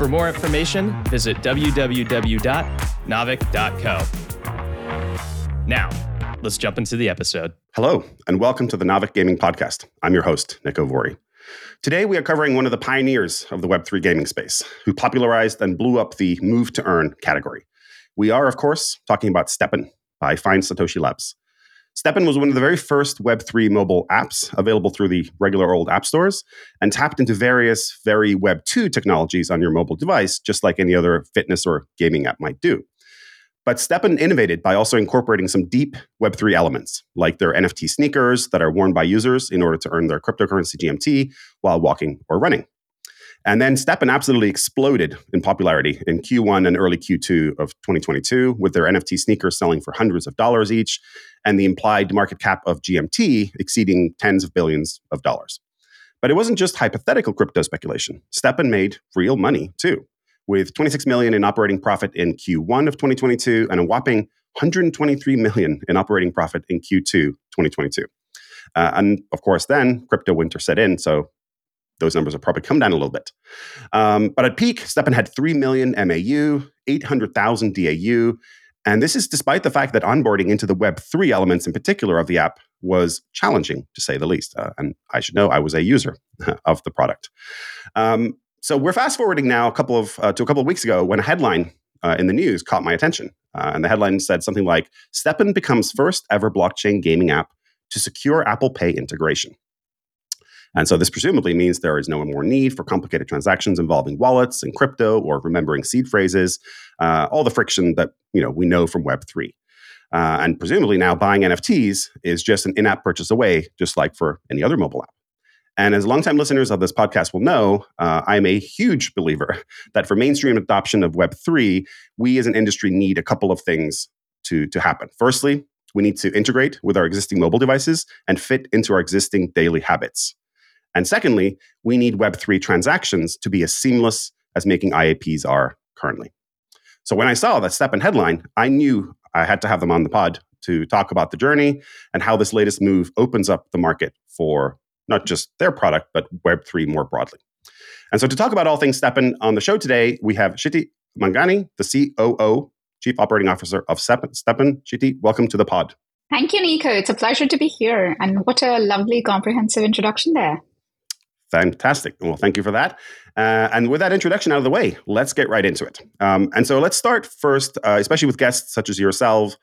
For more information, visit www.naavik.co. Now, let's jump into the episode. Hello, and welcome to the Naavik Gaming Podcast. I'm your host, Niko Vuori. Today, we are covering one of the pioneers of the Web3 gaming space, who popularized and blew up the move to earn category. We are, of course, talking about STEPN by Find Satoshi Labs. STEPN was one of the very first Web3 mobile apps available through the regular old app stores and tapped into various very Web2 technologies on your mobile device, just like any other fitness or gaming app might do. But STEPN innovated by also incorporating some deep Web3 elements, like their NFT sneakers that are worn by users in order to earn their cryptocurrency GMT while walking or running. And then STEPN absolutely exploded in popularity in Q1 and early Q2 of 2022, with their NFT sneakers selling for hundreds of dollars each, and the implied market cap of GMT exceeding tens of billions of dollars. But it wasn't just hypothetical crypto speculation. STEPN made real money too, with 26 million in operating profit in Q1 of 2022 and a whopping 123 million in operating profit in Q2 2022. Uh, and of course, then crypto winter set in, so those numbers have probably come down a little bit. Um, but at peak, STEPN had 3 million MAU, 800,000 DAU. And this is despite the fact that onboarding into the Web3 elements in particular of the app was challenging, to say the least. Uh, and I should know I was a user of the product. Um, so we're fast forwarding now a couple of uh, to a couple of weeks ago when a headline uh, in the news caught my attention. Uh, and the headline said something like STEPN becomes first ever blockchain gaming app to secure Apple Pay integration. And so this presumably means there is no more need for complicated transactions involving wallets and crypto or remembering seed phrases, uh, all the friction that you know we know from Web3. Uh, and presumably now buying NFTs is just an in-app purchase away, just like for any other mobile app. And as longtime listeners of this podcast will know, uh, I'm a huge believer that for mainstream adoption of Web3, we as an industry need a couple of things to, to happen. Firstly, we need to integrate with our existing mobile devices and fit into our existing daily habits. And secondly, we need Web3 transactions to be as seamless as making IAPs are currently. So when I saw that STEPN headline, I knew I had to have them on the pod to talk about the journey and how this latest move opens up the market for not just their product, but Web3 more broadly. And so to talk about all things STEPN on the show today, we have Shiti Manghani, the COO, Chief Operating Officer of. STEPN, Shiti, welcome to the pod. Thank you, Niko. It's a pleasure to be here. And what a lovely, comprehensive introduction there. Fantastic. Well, thank you for that. Uh, and with that introduction out of the way, let's get right into it. Um, and so let's start first, uh, especially with guests such as yourself.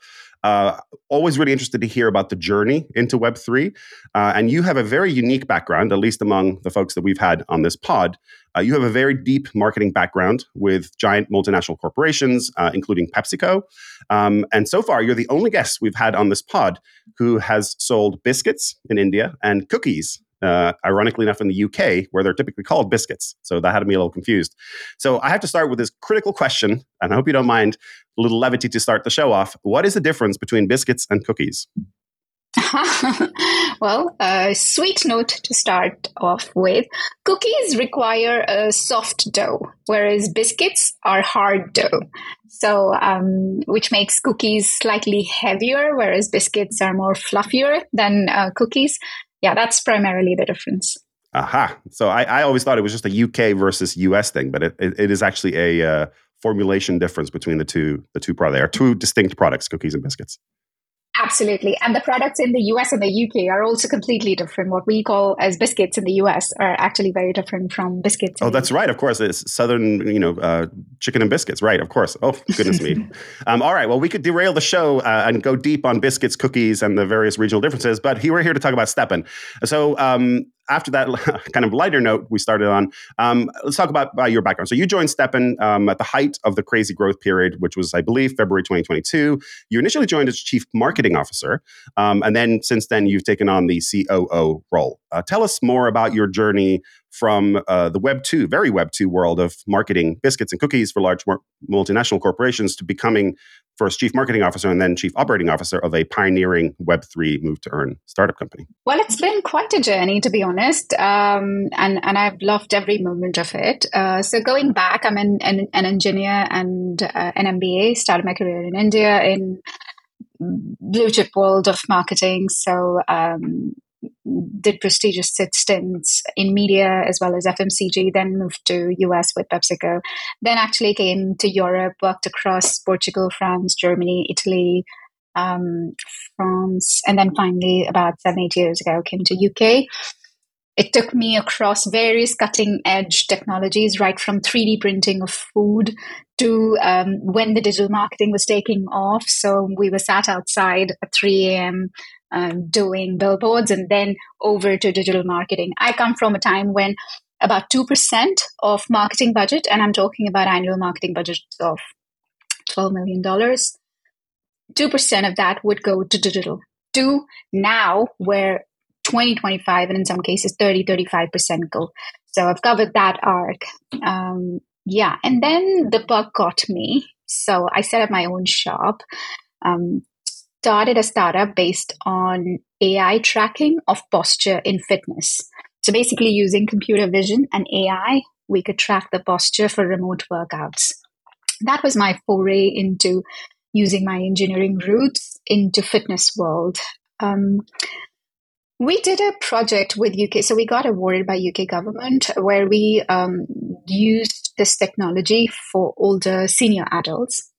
Uh, always really interested to hear about the journey into Web3. Uh, and you have a very unique background, at least among the folks that we've had on this pod. Uh, you have a very deep marketing background with giant multinational corporations, uh, including PepsiCo. Um, and so far, you're the only guest we've had on this pod who has sold biscuits in India and cookies uh, ironically enough, in the UK, where they're typically called biscuits. So that had me a little confused. So I have to start with this critical question, and I hope you don't mind a little levity to start the show off. What is the difference between biscuits and cookies? well, a sweet note to start off with. Cookies require a soft dough, whereas biscuits are hard dough. So, um, which makes cookies slightly heavier, whereas biscuits are more fluffier than uh, cookies yeah, that's primarily the difference. Aha. So I, I always thought it was just a UK versus US thing, but it, it, it is actually a uh, formulation difference between the two the two products. They are two distinct products, cookies and biscuits. Absolutely. And the products in the US and the UK are also completely different. What we call as biscuits in the US are actually very different from biscuits. Oh, that's right. Of course. It's Southern, you know, uh, chicken and biscuits. Right. Of course. Oh, goodness me. Um, all right. Well, we could derail the show uh, and go deep on biscuits, cookies, and the various regional differences, but here we're here to talk about STEPN. So, um, after that kind of lighter note we started on, um, let's talk about, your background. So you joined STEPN um, at the height of the crazy growth period, which was, I believe, February 2022. You initially joined as chief marketing officer, um, and then since then you've taken on the COO role. Uh, tell us more about your journey from uh, the Web 2, very Web 2 world of marketing biscuits and cookies for large multinational corporations to becoming first chief marketing officer and then chief operating officer of a pioneering Web3 move to earn startup company? Well, it's been quite a journey, to be honest. Um, and, and I've loved every moment of it. Uh, so going back, I'm an, an, an engineer and uh, an MBA, started my career in India in blue chip world of marketing. So um, did prestigious stints in media as well as FMCG, then moved to US with PepsiCo, then actually came to Europe, worked across Portugal, France, Germany, Italy, um, France, and then finally about seven, eight years ago came to UK. It took me across various cutting edge technologies, right from 3D printing of food to um, when the digital marketing was taking off. So we were sat outside at 3 a.m um, doing billboards and then over to digital marketing. I come from a time when about 2% of marketing budget, and I'm talking about annual marketing budgets of $12 million, 2% of that would go to digital. To now, where 20, 25, and in some cases 30, 35% go. So I've covered that arc. Um, yeah. And then the bug got me. So I set up my own shop. Um, started a startup based on AI tracking of posture in fitness. So basically, using computer vision and AI, we could track the posture for remote workouts. That was my foray into using my engineering roots into fitness world. Um, we did a project with UK, so we got awarded by UK government where we um, used this technology for older senior adults,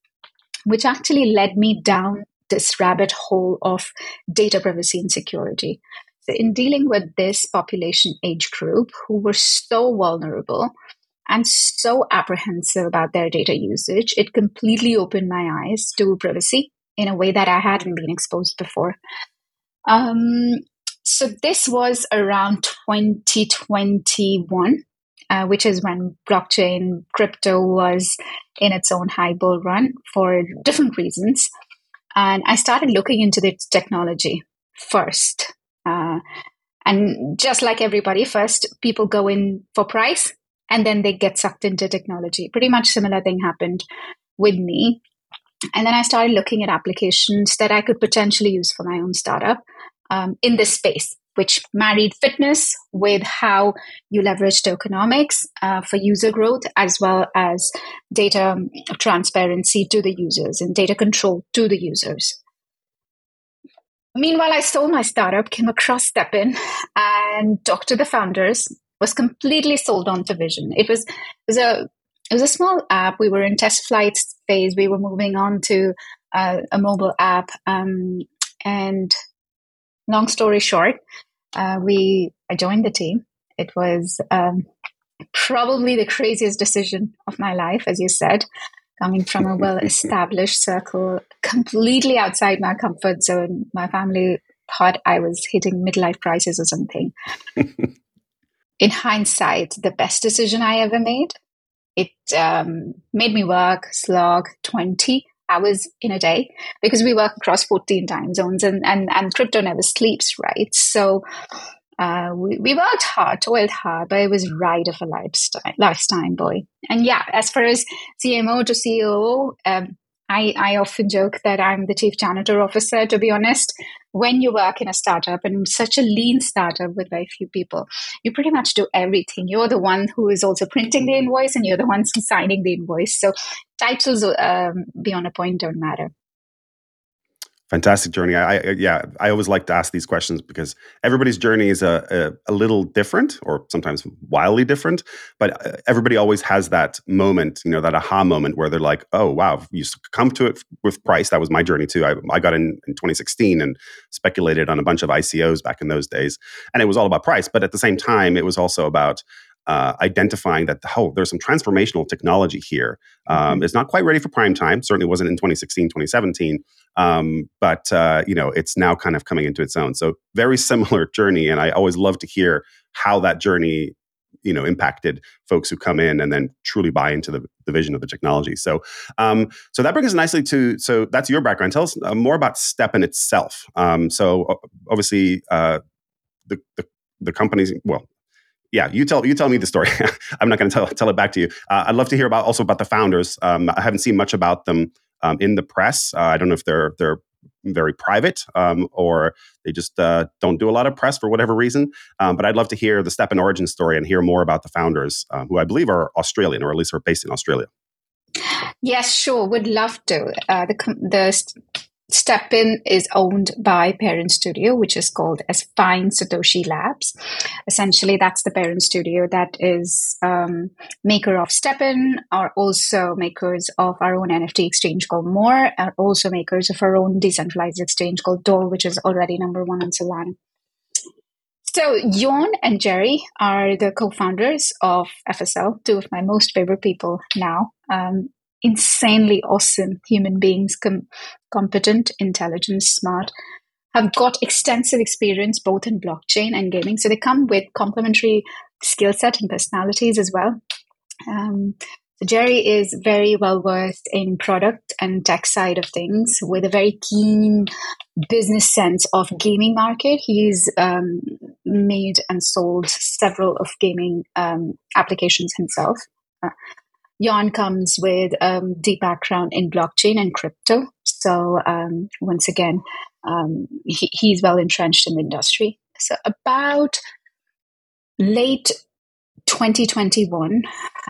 which actually led me down this rabbit hole of data privacy and security. So, in dealing with this population age group who were so vulnerable and so apprehensive about their data usage, it completely opened my eyes to privacy in a way that I hadn't been exposed before. Um, so, this was around 2021. Uh, which is when blockchain crypto was in its own high bull run for different reasons. And I started looking into the technology first. Uh, and just like everybody, first people go in for price and then they get sucked into technology. Pretty much similar thing happened with me. And then I started looking at applications that I could potentially use for my own startup um, in this space which married fitness with how you leveraged tokenomics uh, for user growth, as well as data transparency to the users and data control to the users. Meanwhile, I sold my startup, came across StepN, and talked to the founders. Was completely sold on to vision. It was it was a it was a small app. We were in test flight phase. We were moving on to uh, a mobile app, um, and long story short, uh, we I joined the team. It was um, probably the craziest decision of my life, as you said, coming from a well-established circle, completely outside my comfort zone. My family thought I was hitting midlife crisis or something. In hindsight, the best decision I ever made. It um, made me work slog 20 hours in a day because we work across 14 time zones and, and, and crypto never sleeps, right? So uh, we, we worked hard, toiled hard, but it was right of a lifestyle, lifetime boy. And yeah, as far as CMO to CEO, um, I, I often joke that I'm the chief janitor officer, to be honest. When you work in a startup and such a lean startup with very few people, you pretty much do everything. You're the one who is also printing the invoice and you're the one signing the invoice. So titles um, beyond a point don't matter fantastic journey. I, I, yeah i always like to ask these questions because everybody's journey is a, a, a, little different or sometimes wildly different but uh, everybody always has that moment you know that aha moment where they're like oh wow you come to it with price. That was my journey too. I, I got in in 2016 and speculated on a bunch of icos back in those days. And it was all about price but at the same time it was also about uh, identifying that oh there's some transformational technology here. Um, mm-hmm. it's not quite ready for prime time certainly wasn't in 2016 2017 um, but uh, you know it's now kind of coming into its own. So very similar journey and i always love to hear how that journey you know impacted folks who come in and then truly buy into the, the vision of the technology. So um, so that brings us nicely to so that's your background. Tell us uh, more about StepN itself. Um, so obviously uh, the, the the company's well yeah, you tell you tell me the story. I'm not going to tell tell it back to you. Uh, I'd love to hear about also about the founders. Um, I haven't seen much about them um, in the press. Uh, I don't know if they're they're very private um, or they just uh, don't do a lot of press for whatever reason. Um, but I'd love to hear the STEPN origin story and hear more about the founders, uh, who I believe are Australian or at least are based in Australia. Yes, sure. Would love to. Uh, the the STEPN is owned by Parent Studio, which is called as Find Satoshi Labs. Essentially, that's the parent studio that is um, maker of STEPN, are also makers of our own NFT exchange called MOOAR, are also makers of our own decentralized exchange called DOOAR, which is already number one on Solana. So Yawn and Jerry are the co-founders of FSL, two of my most favorite people now. Um, insanely awesome human beings, com- competent, intelligent, smart, have got extensive experience both in blockchain and gaming. So they come with complementary skill set and personalities as well. Um, so Jerry is very well versed in product and tech side of things with a very keen business sense of gaming market. He's um, made and sold several of gaming um, applications himself. Uh, Yawn comes with um, deep background in blockchain and crypto. So um, once again, um, he, he's well entrenched in the industry. So about late 2021,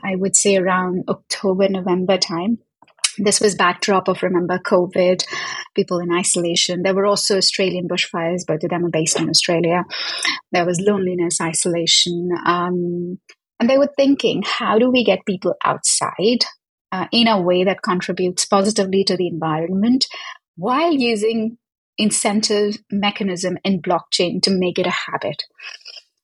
I would say around October, November time. This was backdrop of remember COVID, people in isolation. There were also Australian bushfires, both of them are based in Australia. There was loneliness, isolation, um, and they were thinking, how do we get people outside uh, in a way that contributes positively to the environment while using incentive mechanism in blockchain to make it a habit?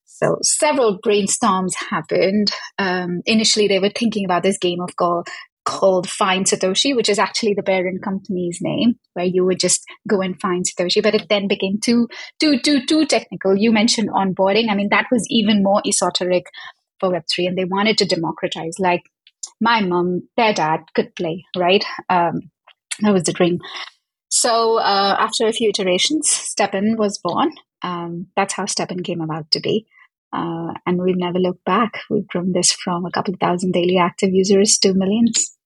So several brainstorms happened. Um, initially, they were thinking about this game of call called Find Satoshi, which is actually the parent company's name, where you would just go and find Satoshi. But it then became too, too, too, too technical. You mentioned onboarding. I mean, that was even more esoteric for Web3 and they wanted to democratize. Like my mom, their dad could play, right? Um, that was the dream. So uh, after a few iterations, STEPN was born. Um, that's how STEPN came about to be. Uh, and we've never looked back. We've grown this from a couple thousand daily active users to millions.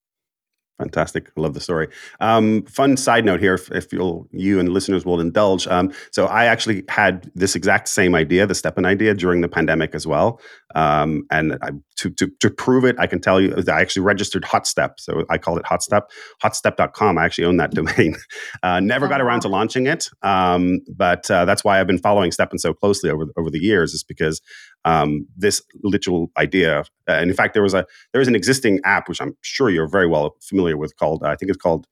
Fantastic. I love the story. Um, fun side note here, if, if you'll, you and listeners will indulge. Um, so I actually had this exact same idea, the STEPN idea, during the pandemic as well. Um, and I, to, to, to prove it, I can tell you I actually registered Hotstep. So I called it Hotstep, hotstep.com. I actually own that domain. Uh, never got around to launching it. Um, but uh, that's why I've been following STEPN so closely over, over the years is because um, this literal idea. Uh, and in fact, there was a there is an existing app which I'm sure you're very well familiar with called uh, I think it's called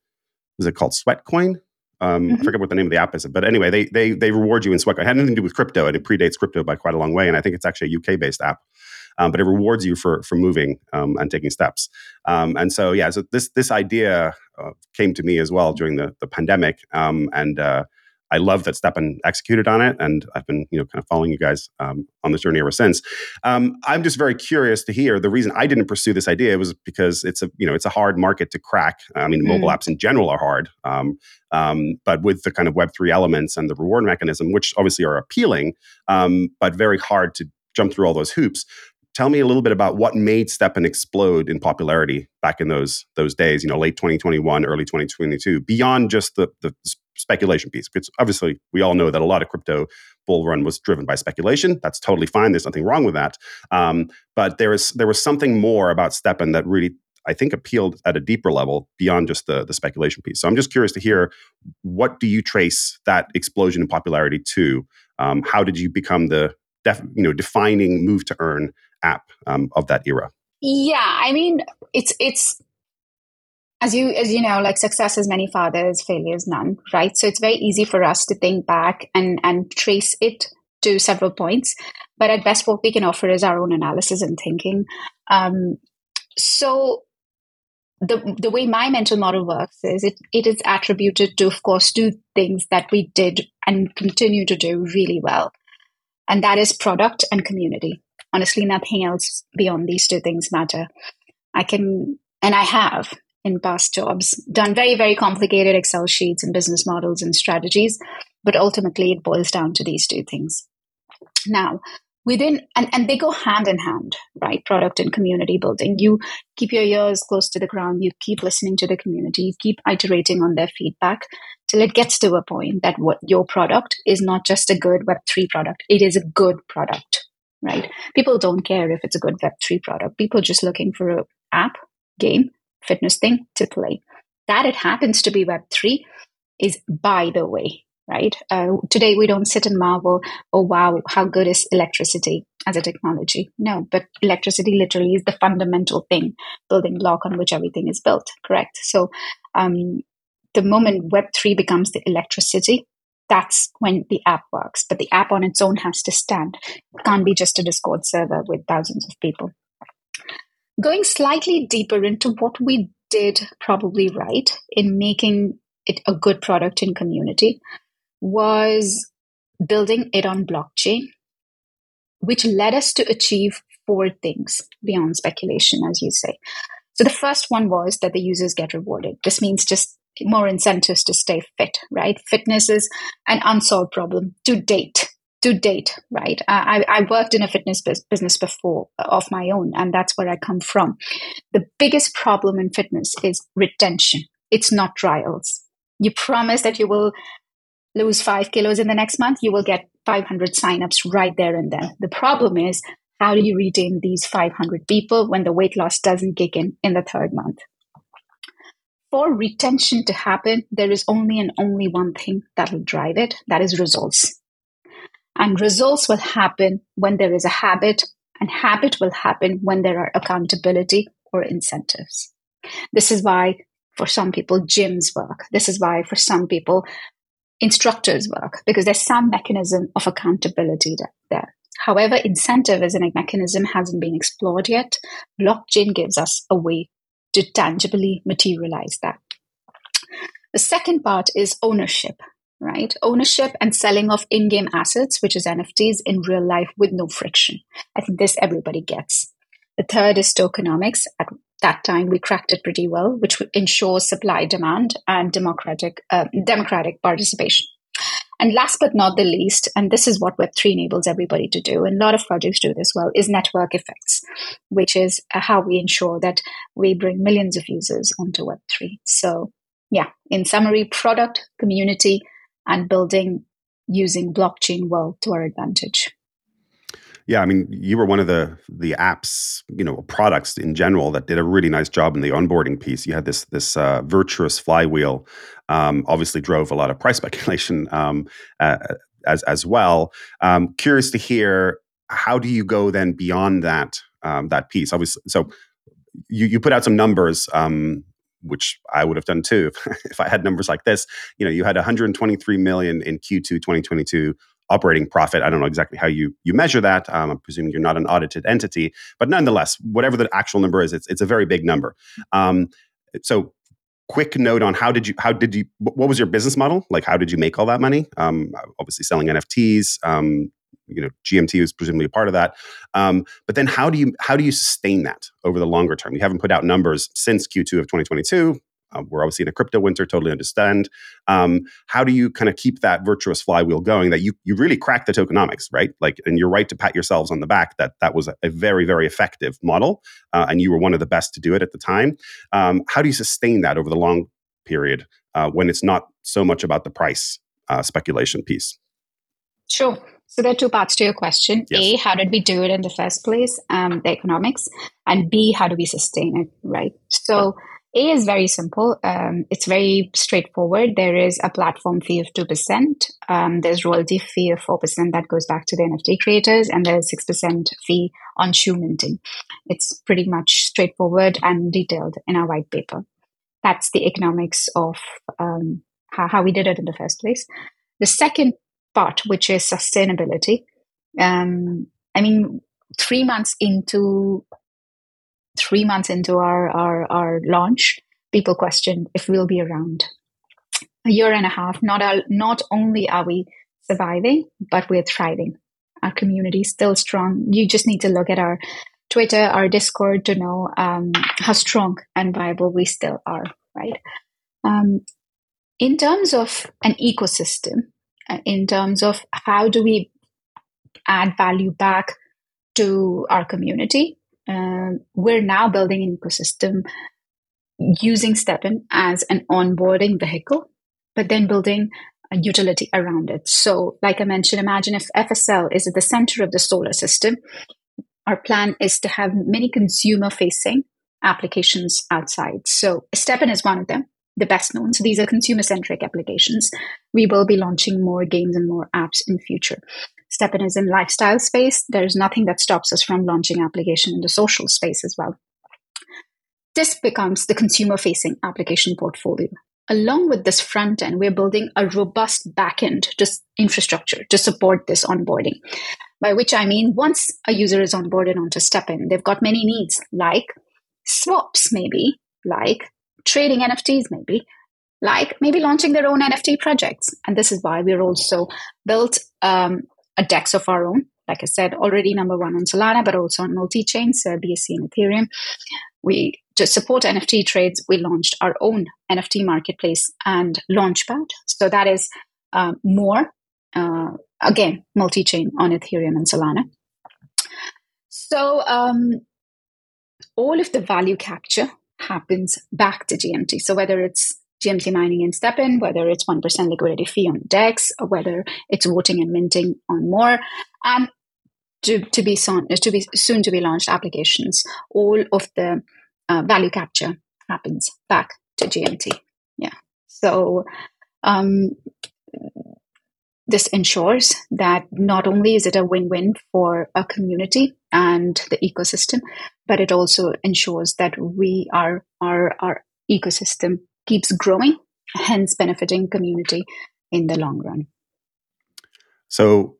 is it called Sweatcoin? Um, mm-hmm. I forget what the name of the app is, but anyway, they they they reward you in Sweatcoin. It had nothing to do with crypto, and it predates crypto by quite a long way. And I think it's actually a UK based app. Um, but it rewards you for for moving um, and taking steps. Um, and so, yeah, so this this idea uh, came to me as well during the the pandemic, um, and uh, I love that STEPN executed on it, and I've been you know kind of following you guys um, on this journey ever since. Um, I'm just very curious to hear the reason I didn't pursue this idea was because it's a you know it's a hard market to crack. I mean, mm. mobile apps in general are hard, um, um, but with the kind of Web three elements and the reward mechanism, which obviously are appealing, um, but very hard to jump through all those hoops tell me a little bit about what made STEPN explode in popularity back in those those days, you know, late 2021, early 2022, beyond just the, the speculation piece. Because obviously, we all know that a lot of crypto bull run was driven by speculation. That's totally fine. There's nothing wrong with that. Um, but there is there was something more about STEPN that really I think appealed at a deeper level beyond just the, the speculation piece. So I'm just curious to hear what do you trace that explosion in popularity to? Um, how did you become the def, you know defining move to earn app um, of that era? Yeah, I mean it's it's as you as you know like success has many fathers failures none right? So it's very easy for us to think back and and trace it to several points but at best what we can offer is our own analysis and thinking. Um, so the the way my mental model works is it, it is attributed to of course two things that we did and continue to do really well and that is product and community. Honestly nothing else beyond these two things matter. I can and i have in past jobs, done very, very complicated Excel sheets and business models and strategies, but ultimately it boils down to these two things. Now, within and, and they go hand in hand right? Product and community building. You keep your ears close to the ground. You keep listening to the community. You keep iterating on their feedback till it gets to a point that what your product is not just a good web3 product. It is a good product right? People don't care if it's a good web3 product. People just looking for an app game fitness thing to play that it happens to be web3 is by the way right? Uh, today we don't sit and marvel, oh wow, how good is electricity as a technology? No, but electricity literally is the fundamental thing, building block on which everything is built, correct? So um, the moment Web3 becomes the electricity, that's when the app works. But the app on its own has to stand. It can't be just a Discord server with thousands of people. Going slightly deeper into what we did probably right in making it a good product in community was building it on blockchain, which led us to achieve four things beyond speculation, as you say. So the first one was that the users get rewarded. This means just more incentives to stay fit, right? Fitness is an unsolved problem to date. To date, right? I, I worked in a fitness business before of my own, and that's where I come from. The biggest problem in fitness is retention. It's not trials. You promise that you will lose five kilos in the next month, you will get 500 signups right there and then. The problem is, how do you retain these 500 people when the weight loss doesn't kick in in the third month? For retention to happen, there is only and only one thing that will drive it that is results. And results will happen when there is a habit, and habit will happen when there are accountability or incentives. This is why for some people gyms work. This is why for some people instructors work because there's some mechanism of accountability there. However, incentive as a mechanism hasn't been explored yet. Blockchain gives us a way to tangibly materialize that. The second part is ownership, right? Ownership and selling of in game assets, which is NFTs, in real life with no friction. I think this everybody gets. The third is tokenomics. At that time we cracked it pretty well, which ensures supply, demand, and democratic uh, democratic participation. And last but not the least, and this is what Web3 enables everybody to do, and a lot of projects do this well, is network effects, which is uh, how we ensure that we bring millions of users onto Web3. So, yeah, in summary, product, community, and building using blockchain well to our advantage. Yeah, I mean, you were one of the the apps, you know, products in general that did a really nice job in the onboarding piece. You had this this uh, virtuous flywheel. Um, obviously, drove a lot of price speculation um, uh, as as well. Um, curious to hear how do you go then beyond that um, that piece? Obviously, so you you put out some numbers um, which I would have done too if I had numbers like this. You know, you had 123 million in Q2 2022 operating profit. I don't know exactly how you you measure that. Um, I'm presuming you're not an audited entity, but nonetheless, whatever the actual number is, it's it's a very big number. Um, so quick note on how did you how did you what was your business model like how did you make all that money um, obviously selling nfts um, you know gmt was presumably a part of that um, but then how do you how do you sustain that over the longer term you haven't put out numbers since q2 of 2022 um, we're obviously in a crypto winter, totally understand. Um, how do you kind of keep that virtuous flywheel going that you you really crack the tokenomics, right? Like, and you're right to pat yourselves on the back that that was a, a very very effective model, uh, and you were one of the best to do it at the time. Um, how do you sustain that over the long period uh, when it's not so much about the price uh, speculation piece? Sure. So there are two parts to your question. Yes. A, how did we do it in the first place, um, the economics, and B, how do we sustain it, right? So. A is very simple. Um, it's very straightforward. There is a platform fee of 2%. Um, there's royalty fee of 4% that goes back to the NFT creators, and there's 6% fee on shoe minting. It's pretty much straightforward and detailed in our white paper. That's the economics of um, how, how, we did it in the first place. The second part, which is sustainability. Um, I mean, three months into three months into our, our, our launch, people questioned if we'll be around. A year and a half, not, not only are we surviving, but we're thriving. Our community is still strong. You just need to look at our Twitter, our Discord to know um, how strong and viable we still are, right? Um, in terms of an ecosystem, in terms of how do we add value back to our community. Uh, we're now building an ecosystem using STEPN as an onboarding vehicle, but then building a utility around it. So, like I mentioned, imagine if FSL is at the center of the solar system. Our plan is to have many consumer facing applications outside. So, STEPN is one of them, the best known. So, these are consumer centric applications. We will be launching more games and more apps in future. STEPN is in lifestyle space. There's nothing that stops us from launching application in the social space as well. This becomes the consumer facing application portfolio. Along with this front end, we're building a robust backend just infrastructure to support this onboarding. By which I mean, once a user is onboarded onto STEPN, they've got many needs like swaps, maybe, like trading NFTs, maybe, like maybe launching their own NFT projects. And this is why we're also built um, a DEX of our own. Like I said, already number one on Solana, but also on multi chains, uh, BSC and Ethereum. We to support NFT trades, we launched our own NFT marketplace and Launchpad. So that is uh, MOOAR, uh, again, multi chain on Ethereum and Solana. So um, all of the value capture happens back to GMT. So whether it's GMT mining in STEPN, whether it's 1% liquidity fee on DEX, or whether it's voting and minting on MOOAR, and to, to be son, to be soon to be launched applications, all of the uh, value capture happens back to GMT. Yeah. So um, this ensures that not only is it a win-win for a community and the ecosystem, but it also ensures that we are our our ecosystem keeps growing, hence benefiting community in the long run. So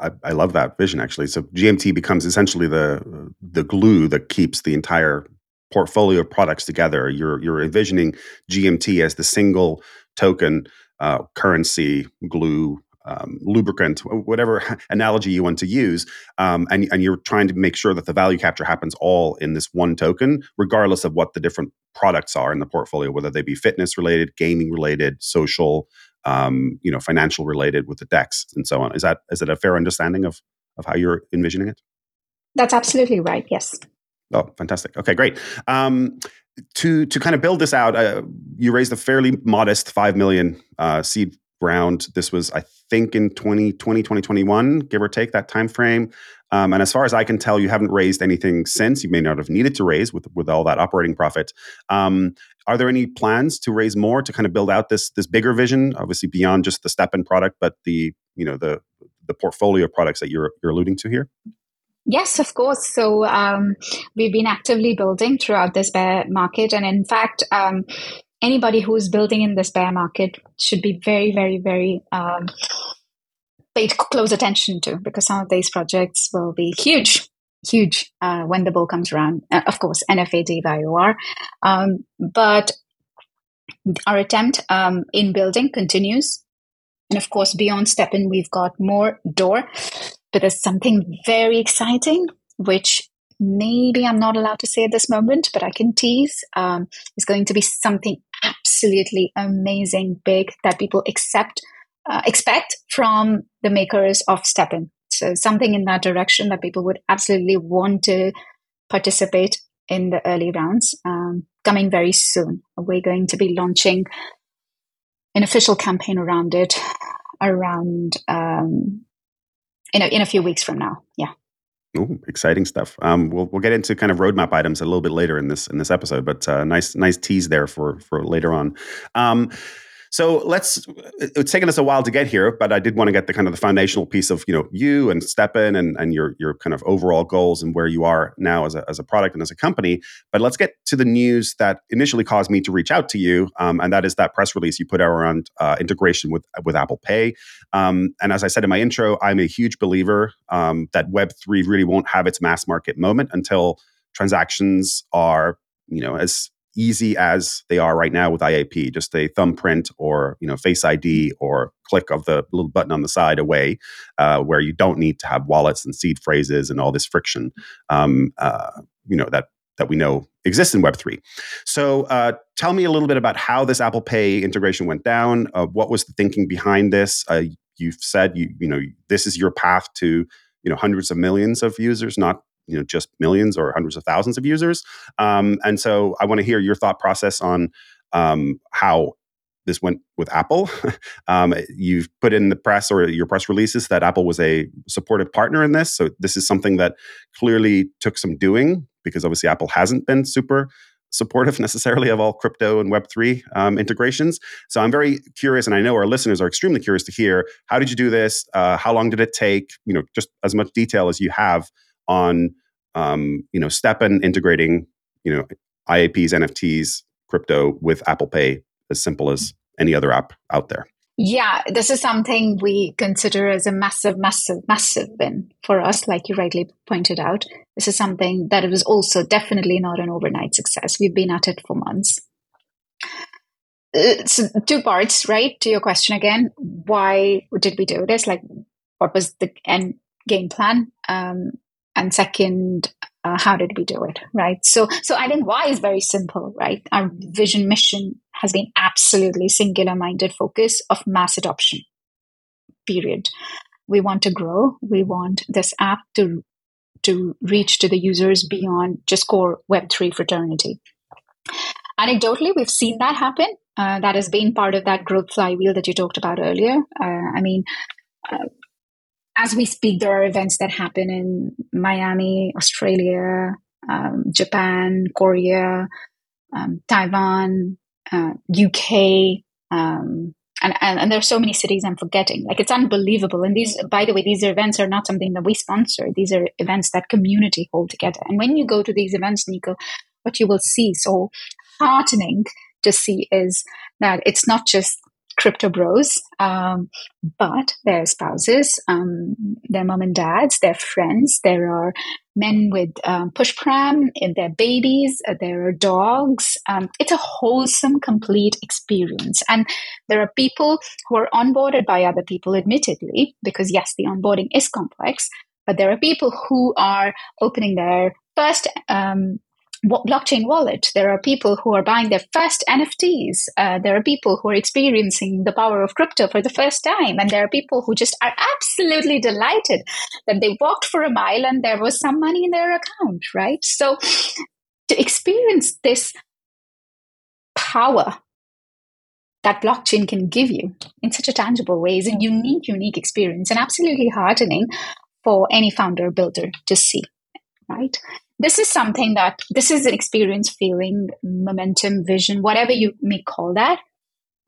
I, I, love that vision actually. So GMT becomes essentially the the glue that keeps the entire portfolio of products together. You're you're envisioning GMT as the single token uh, currency glue um, lubricant, whatever analogy you want to use, um, and, and you're trying to make sure that the value capture happens all in this one token, regardless of what the different products are in the portfolio, whether they be fitness related, gaming related, social, um, you know, financial related with the DEX and so on. Is that is that a fair understanding of of how you're envisioning it? That's absolutely right. Yes. Oh, fantastic. Okay, great. Um, to to kind of build this out, uh, you raised a fairly modest five million uh, seed round. This was, I think, in 2020, 2021, give or take that time frame. Um, and as far as I can tell, you haven't raised anything since. You may not have needed to raise with with all that operating profit. Um, are there any plans to raise more to kind of build out this this bigger vision? Obviously, beyond just the STEPN product, but the you know the the portfolio of products that you're you're alluding to here. Yes, of course. So um, we've been actively building throughout this bear market, and in fact, um, anybody who's building in this bear market should be very, very, very um, paid close attention to because some of these projects will be huge, huge uh, when the bull comes around. Uh, of course, NFA DYOR. Um, but our attempt um, in building continues. And of course, beyond STEPN, we've got MOOAR DOOAR. But there's something very exciting, which maybe I'm not allowed to say at this moment, but I can tease, um, going to be something absolutely amazing, big that people accept, uh, expect from the makers of STEPN. So something in that direction that people would absolutely want to participate in the early rounds. Um, coming very soon. We're going to be launching an official campaign around it around um, in a, in a few weeks from now. Yeah. Ooh, exciting stuff. Um, we'll we'll get into kind of roadmap items a little bit later in this in this episode, but uh, nice nice tease there for for later on. Um, so let's. It's taken us a while to get here, but I did want to get the kind of the foundational piece of you know you and STEPN and and your your kind of overall goals and where you are now as a as a product and as a company. But let's get to the news that initially caused me to reach out to you, um, and that is that press release you put out around uh, integration with with Apple Pay. Um, and as I said in my intro, I'm a huge believer um, that Web three really won't have its mass market moment until transactions are you know as easy as they are right now with IAP, just a thumbprint or you know Face ID or click of the little button on the side away, uh, where you don't need to have wallets and seed phrases and all this friction, um, uh, you know that that we know exists in Web three. So, uh, tell me a little bit about how this Apple Pay integration went down. Uh, what was the thinking behind this? Uh, you've said you you know this is your path to you know hundreds of millions of users, not you know just millions or hundreds of thousands of users. Um, and so I want to hear your thought process on um, how this went with Apple. um, you've put in the press or your press releases that Apple was a supportive partner in this. So this is something that clearly took some doing because obviously Apple hasn't been super supportive necessarily of all crypto and Web3 um, integrations. So I'm very curious, and I know our listeners are extremely curious to hear how did you do this? Uh, how long did it take? You know, just as much detail as you have on, um, you know, STEPN integrating, you know, IAPs, NFTs, crypto with Apple Pay as simple as any other app out there. Yeah, this is something we consider as a massive, massive, massive win for us, like you rightly pointed out. This is something that it was also definitely not an overnight success. We've been at it for months. Uh, so two parts, right? To your question again, why did we do this? Like, what was the end game plan? Um, and second, uh, how did we do it right? So so i think why is very simple right? Our vision mission has been absolutely singular minded focus of mass adoption period. We want to grow. We want this app to to reach to the users beyond just core web3 fraternity. Anecdotally we've seen that happen. Uh, that has been part of that growth flywheel that you talked about earlier. Uh, i mean uh, as we speak, there are events that happen in Miami, Australia, um, Japan, Korea, um, Taiwan, uh, UK, um, and, and, and there are so many cities I'm forgetting. Like it's unbelievable. And these, by the way, these events are not something that we sponsor. These are events that community hold together. And when you go to these events, Niko, what you will see so heartening to see is that it's not just crypto bros, um, but their spouses, um, their mom and dads, their friends. There are men with um, push pram, and their babies. Uh, there are dogs. Um, it's a wholesome, complete experience. And there are people who are onboarded by other people, admittedly, because yes, the onboarding is complex. But there are people who are opening their first um, blockchain wallet. There are people who are buying their first NFTs. Uh, there are people who are experiencing the power of crypto for the first time. And there are people who just are absolutely delighted that they walked for a mile and there was some money in their account, right? So to experience this power that blockchain can give you in such a tangible way is a unique, unique experience and absolutely heartening for any founder or builder to see, right? This is something that this is an experience feeling momentum vision whatever you may call that.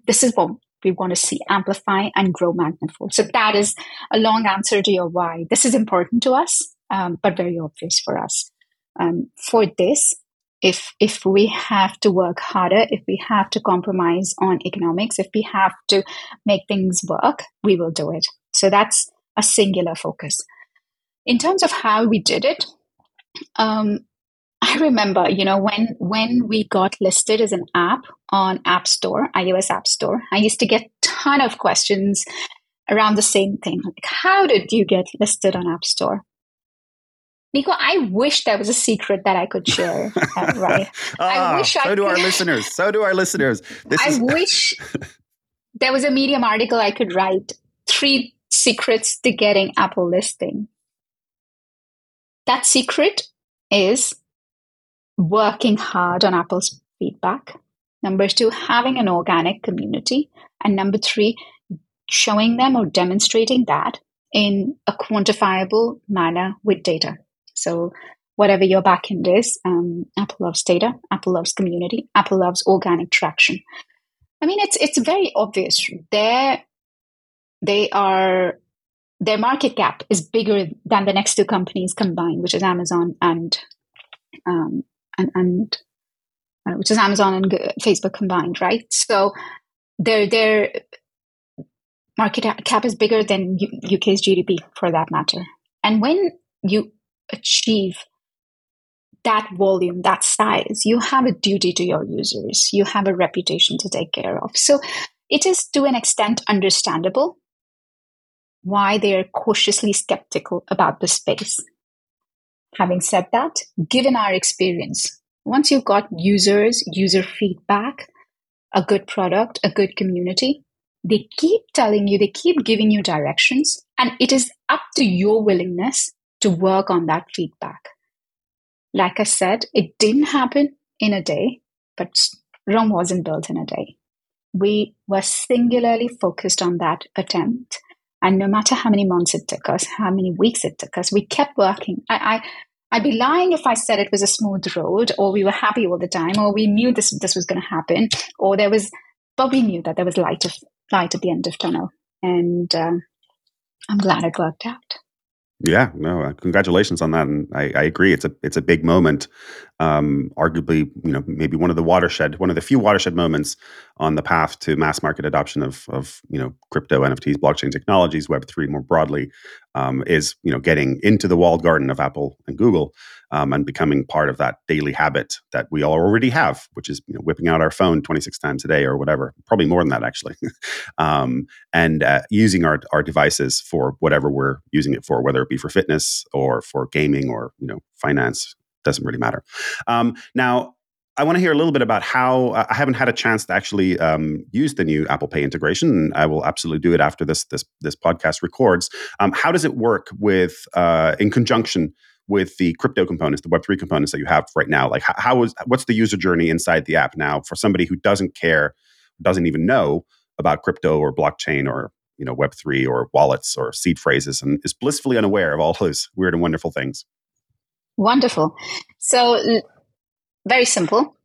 This is what we want to see amplify and grow magnetful so that is a long answer to your why. This is important to us um, but very obvious for us. Um, for this if if we have to work harder if we have to compromise on economics if we have to make things work we will do it. So that's a singular focus. In terms of how we did it um, I remember, you know, when when we got listed as an app on App Store, iOS App Store, I used to get ton of questions around the same thing. Like, how did you get listed on App Store? Niko, I wish there was a secret that I could share. Uh, right? ah, I wish so I do could. our listeners. So do our listeners. This I is- wish there was a Medium article I could write. Three secrets to getting Apple listing. That secret is working hard on Apple's feedback. Number two, having an organic community. And number three, showing them or demonstrating that in a quantifiable manner with data. So, whatever your backend is, um, Apple loves data, Apple loves community, Apple loves organic traction. I mean, it's it's very obvious. They they are their market cap is bigger than the next two companies combined, which is Amazon and um, and, and uh, which is Amazon and Facebook combined, right? So their their market cap is bigger than U- UK's GDP, for that matter. And when you achieve that volume, that size, you have a duty to your users. You have a reputation to take care of. So it is to an extent understandable why they're cautiously skeptical about the space. Having said that, given our experience, once you've got users, user feedback, a good product, a good community, they keep telling you, they keep giving you directions, and it is up to your willingness to work on that feedback. Like I said, it didn't happen in a day, but Rome wasn't built in a day. We were singularly focused on that attempt. And no matter how many months it took us, how many weeks it took us, we kept working. I, I I'd be lying if I said it was a smooth road or we were happy all the time or we knew this this was going to happen or there was but we knew that there was light of light at the end of tunnel and uh, I'm glad it worked out. Yeah, no, uh, congratulations on that, and I, I, agree. It's a it's a big moment, um, arguably, you know, maybe one of the watershed, one of the few watershed moments on the path to mass market adoption of of you know crypto, NFTs, blockchain technologies, Web three more broadly, um, is you know getting into the walled garden of Apple and Google um, and becoming part of that daily habit that we all already have, which is you know, whipping out our phone 26 times a day or whatever, probably more than that actually, um, and uh, using our, our devices for whatever we're using it for, whether it be for fitness or for gaming or you know finance, doesn't really matter. Um, now, I want to hear a little bit about how uh, I haven't had a chance to actually um, use the new Apple Pay integration, and I will absolutely do it after this this this podcast records. Um, how does it work with uh, in conjunction with the crypto components, the Web3 components that you have right now? Like, how, how is what's the user journey inside the app now for somebody who doesn't care, doesn't even know about crypto or blockchain or you know Web3 or wallets or seed phrases, and is blissfully unaware of all those weird and wonderful things? Wonderful. So, very simple.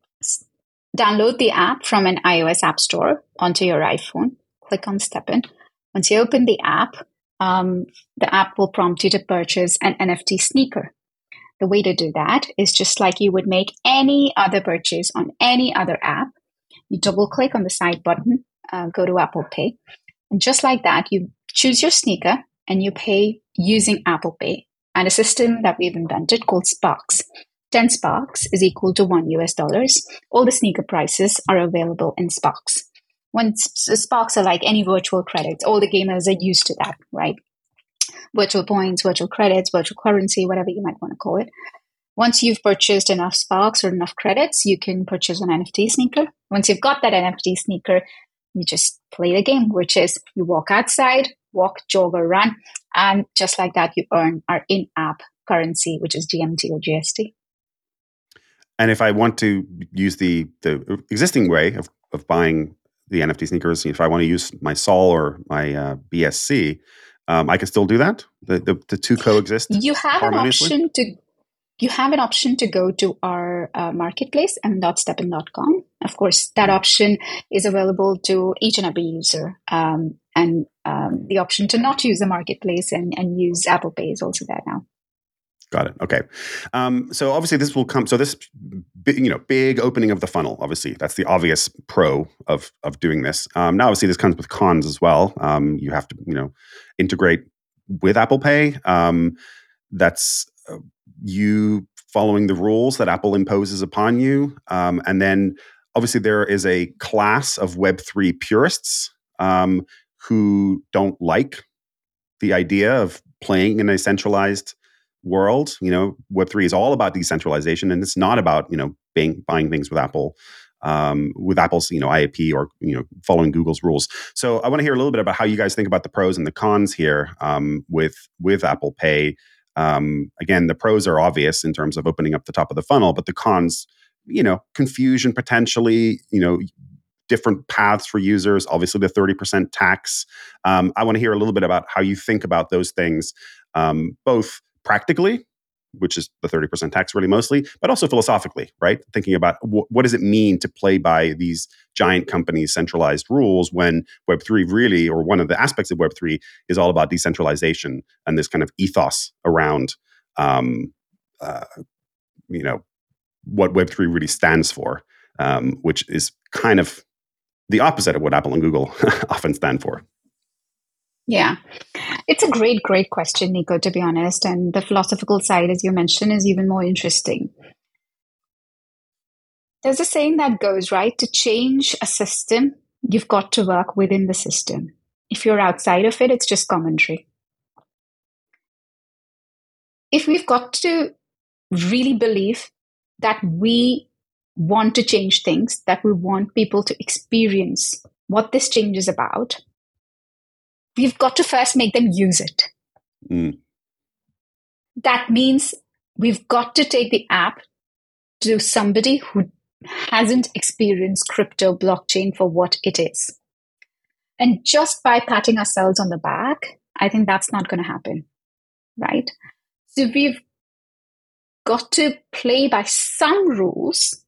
Download the app from an iOS app store onto your iPhone. Click on STEPN. Once you open the app, um, the app will prompt you to purchase an NFT sneaker. The way to do that is just like you would make any other purchase on any other app. You double click on the side button, uh, go to Apple Pay, and just like that, you choose your sneaker and you pay using Apple Pay and a system that we've invented called Sparks. 10 Sparks is equal to 1 US dollars. All the sneaker prices are available in Sparks when sparks are like any virtual credits, all the gamers are used to that, right? Virtual points, virtual credits, virtual currency, whatever you might want to call it. Once you've purchased enough sparks or enough credits, you can purchase an NFT sneaker. Once you've got that NFT sneaker, you just play the game, which is you walk outside, walk, jog, or run, and just like that, you earn our in app currency, which is GMT or GST. And if I want to use the the existing way of, of buying the NFT sneakers. If I want to use my Sol or my uh, BSC, um, I can still do that. The, the, the two coexist. You have an option to you have an option to go to our uh, marketplace m.stepn.com. Of course, that option is available to each and every user. Um, and um, the option to not use the marketplace and, and use Apple Pay is also there now. Got it. Okay. Um, so obviously this will come. So this, you know, big opening of the funnel. Obviously, that's the obvious pro of of doing this. Um, now, obviously, this comes with cons as well. Um, you have to, you know, integrate with Apple Pay. Um, that's uh, you following the rules that Apple imposes upon you, um, and then obviously there is a class of Web three purists um, who don't like the idea of playing in a centralized world. You know, Web3 is all about decentralization and it's not about, you know, being, buying things with Apple. Um, with Apple's, you know, IAP or you know, following Google's rules. So I want to hear a little bit about how you guys think about the pros and the cons here um, with with Apple Pay. Um, again, the pros are obvious in terms of opening up the top of the funnel, but the cons, you know, confusion potentially, you know, different paths for users. Obviously, the thirty percent tax. Um, I want to hear a little bit about how you think about those things, um, both practically, which is the 30% tax really mostly, but also philosophically, right? Thinking about what does it mean to play by these giant companies' centralized rules when Web3 really, or one of the aspects of Web3 is all about decentralization and this kind of ethos around, um, uh, you know, what Web3 really stands for, um, which is kind of the opposite of what Apple and Google often stand for. Yeah. It's a great, great question, Niko, to be honest. And the philosophical side, as you mentioned, is even more interesting. There's a saying that goes, right? To change a system, you've got to work within the system. If you're outside of it, it's just commentary. If we've got to really believe that we want to change things, that we want people to experience what this change is about, we've got to first make them use it. Mm. That means we've got to take the app to somebody who hasn't experienced crypto blockchain for what it is. And just by patting ourselves on the back, I think that's not going to happen. Right? So we've got to play by some rules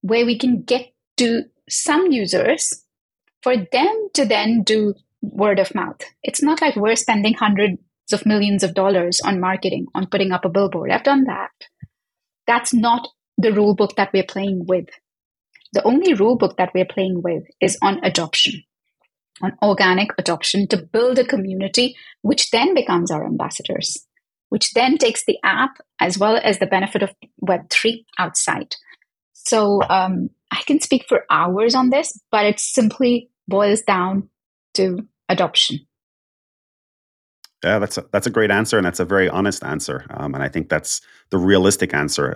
where we can get to some users for them to then do word of mouth. It's not like we're spending hundreds of millions of dollars on marketing, on putting up a billboard. I've done that. That's not the rule book that we're playing with. The only rule book that we're playing with is on adoption, on organic adoption to build a community, which then becomes our ambassadors, which then takes the app as well as the benefit of Web3 outside. So um, I can speak for hours on this, but it simply boils down to adoption. Yeah, that's a, that's a great answer, and that's a very honest answer, um, and I think that's the realistic answer.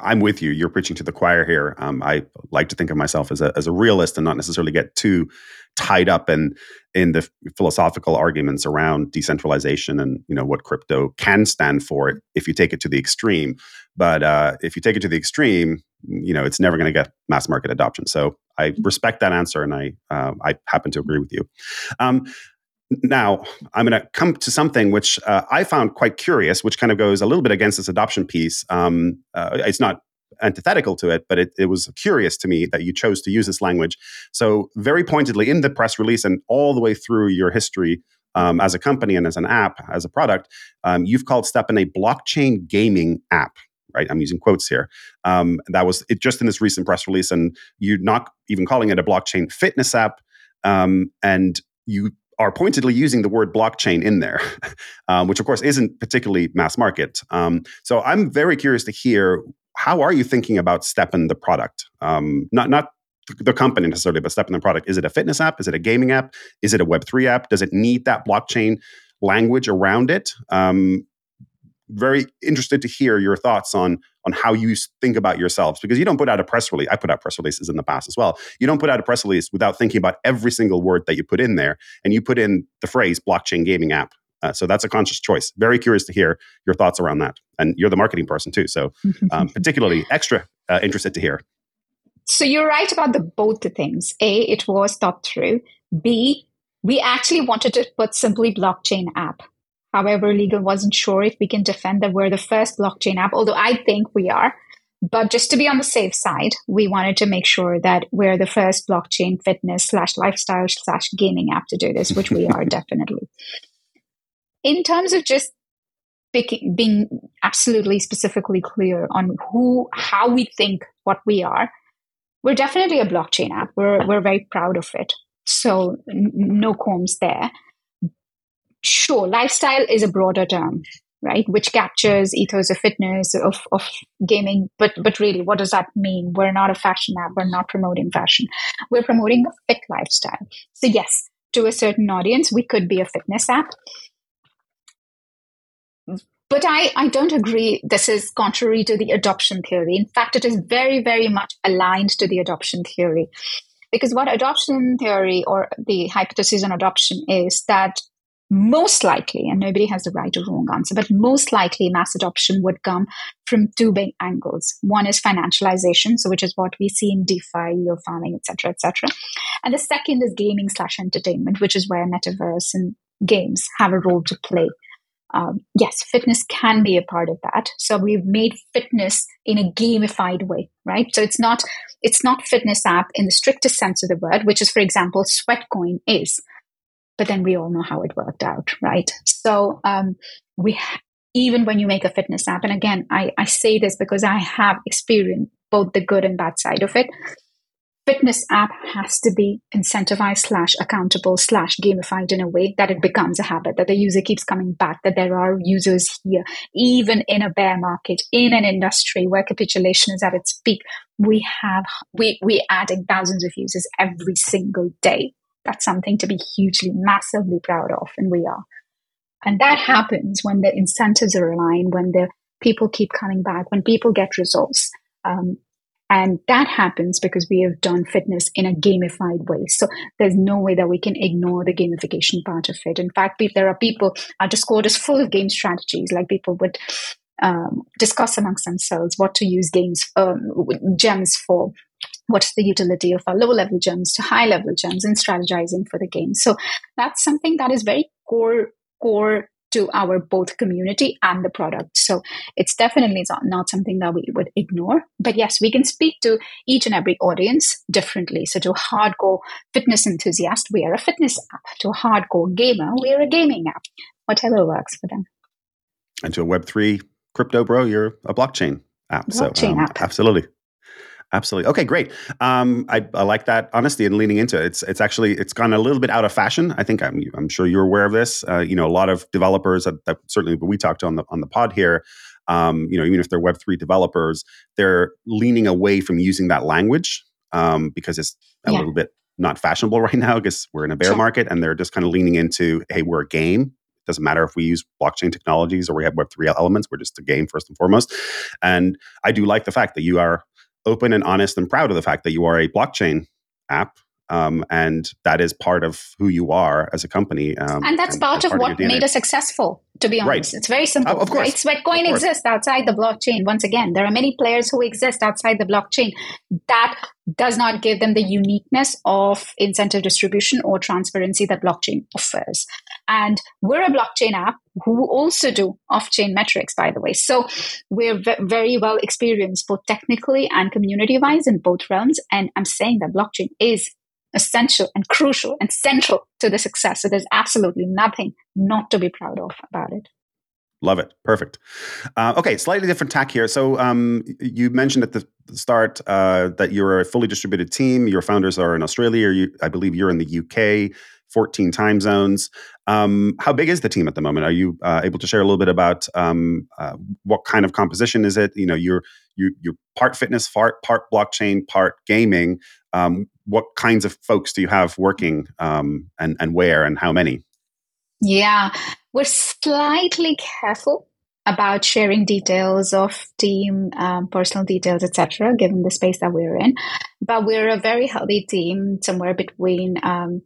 I, am with you. You're preaching to the choir here. Um, I like to think of myself as a as a realist and not necessarily get too tied up in in the philosophical arguments around decentralization and you know what crypto can stand for if you take it to the extreme. But uh, if you take it to the extreme, you know it's never going to get mass market adoption. So I respect that answer, and I uh, I happen to agree with you. Um, now, I'm going to come to something which uh, I found quite curious, which kind of goes a little bit against this adoption piece. Um, uh, it's not antithetical to it, but it, it, was curious to me that you chose to use this language. So, very pointedly in the press release and all the way through your history um, as a company and as an app, as a product, um, you've called STEPN a blockchain gaming app. Right, I'm using quotes here. Um, that was it just in this recent press release, and you're not even calling it a blockchain fitness app. Um, and you are pointedly using the word blockchain in there, um, which of course isn't particularly mass market. Um, so I'm very curious to hear how are you thinking about STEPN the product? Um, not not the company necessarily, but STEPN the product. Is it a fitness app? Is it a gaming app? Is it a Web three app? Does it need that blockchain language around it? Um, very interested to hear your thoughts on on how you think about yourselves because you don't put out a press release. I put out press releases in the past as well. You don't put out a press release without thinking about every single word that you put in there, and you put in the phrase blockchain gaming app. Uh, so that's a conscious choice. Very curious to hear your thoughts around that. And you're the marketing person too, so um, particularly extra uh, interested to hear. So you're right about the both the things. A, it was thought through. B, we actually wanted to put simply blockchain app However, legal wasn't sure if we can defend that we're the first blockchain app, although I think we are. But just to be on the safe side, we wanted to make sure that we're the first blockchain fitness slash lifestyle slash gaming app to do this, which we are definitely. In terms of just picking, being absolutely specifically clear on who, how we think what we are, we're definitely a blockchain app. We're, we're very proud of it. So n- no qualms there sure, lifestyle is a broader term, right? Which captures ethos of fitness, of, of gaming. But, but really, what does that mean? We're not a fashion app. We're not promoting fashion. We're promoting a fit lifestyle. So yes, to a certain audience, we could be a fitness app. But I, I don't agree this is contrary to the adoption theory. In fact, it is very, very much aligned to the adoption theory. Because what adoption theory or the hypothesis on adoption is that most likely, and nobody has the right or wrong answer, but most likely mass adoption would come from two big angles. One is financialization, so which is what we see in DeFi, yield farming, etc., etc. And the second is gaming slash entertainment, which is where metaverse and games have a role to play. Um, yes, fitness can be a part of that. So we've made fitness in a gamified way, right? So it's not it's not fitness app in the strictest sense of the word, which is, for example, Sweatcoin is but then we all know how it worked out, right? So um, we even when you make a fitness app, and again, I, I say this because I have experienced both the good and bad side of it. Fitness app has to be incentivized slash accountable slash gamified in a way that it becomes a habit, that the user keeps coming back, that there are users here, even in a bear market, in an industry where capitulation is at its peak. We have we we adding thousands of users every single day that's something to be hugely, massively proud of, and we are. And that happens when the incentives are aligned, when the people keep coming back, when people get results. Um, And that happens because we have done fitness in a gamified way. So there's no way that we can ignore the gamification part of it. In fact, there are people, our Discord is full of game strategies, like people would um, discuss amongst themselves what to use games, um, gems for. What's the utility of our low level gems to high level gems and strategizing for the game? So that's something that is very core core to our both community and the product. So it's definitely not, not something that we would ignore. But yes, we can speak to each and every audience differently. So to a hardcore fitness enthusiast, we are a fitness app. To a hardcore gamer, we are a gaming app. Whatever works for them. And to a Web3 crypto bro, you're a blockchain app. Blockchain so, um, app. Absolutely. Absolutely. Okay, great. Um, I, I, like that honesty and leaning into it. It's it's actually it's gone a little bit out of fashion. I think I'm I'm sure you're aware of this. Uh, you know, a lot of developers that, that certainly we talked on the on the pod here. Um, you know, even if they're Web three developers, they're leaning away from using that language um, because it's a yeah. little bit not fashionable right now because we're in a bear sure. market, and they're just kind of leaning into, hey, we're a game. It doesn't matter if we use blockchain technologies or we have Web3 elements, we're just a game first and foremost. And I do like the fact that you are open and honest and proud of the fact that you are a blockchain app um, and that is part of who you are as a company. Um, and that's and, part, and of what made us successful, to be honest. Right. It's very simple. of course. Right? Sweatcoin exists outside the blockchain. Once again, there are many players who exist outside the blockchain. That does not give them the uniqueness of incentive distribution or transparency that blockchain offers. And we're a blockchain app who also do off chain metrics, by the way. So we're v- very well experienced both technically and community wise in both realms. And I'm saying that blockchain is essential and crucial and central to the success. So there's absolutely nothing not to be proud of about it. Love it. Perfect. Uh, okay, slightly different tack here. So um, you mentioned at the start uh, that you're a fully distributed team. Your founders are in Australia. You, I believe you're in the UK. 14 time zones. Um, how big is the team at the moment? Are you uh, able to share a little bit about um, uh, what kind of composition is it? You know, you're you, you're part fitness, part part blockchain, part gaming. Um, what kinds of folks do you have working, um, and and where, and how many? Yeah, we're slightly careful about sharing details of team, um, personal details, etc., given the space that we're in. But we're a very healthy team, somewhere between um,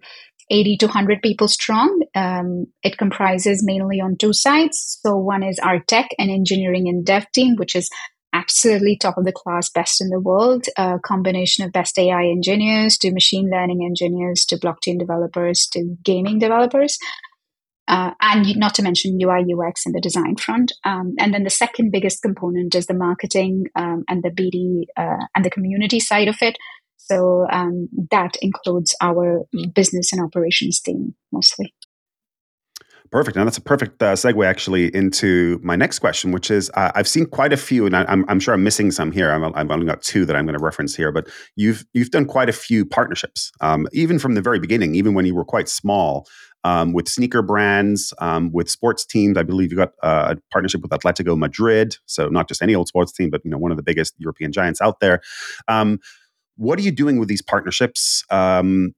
80 to 100 people strong. Um, it comprises mainly on two sides. So one is our tech and engineering and dev team, which is absolutely top of the class, best in the world. A combination of best AI engineers to machine learning engineers to blockchain developers to gaming developers. Uh, and not to mention UI UX in the design front. Um, and then the second biggest component is the marketing um, and the BD uh, and the community side of it, so um, that includes our business and operations team mostly. Perfect. Now that's a perfect uh, segue actually into my next question, which is uh, I've seen quite a few, and I, am I'm sure I'm missing some here. i have only got two that I'm going to reference here, but you've you've done quite a few partnerships, um, even from the very beginning, even when you were quite small. Um, with sneaker brands, um, with sports teams. I believe you got uh, a partnership with Atletico Madrid, so not just any old sports team, but you know one of the biggest European giants out there. What are you doing with these partnerships? Um,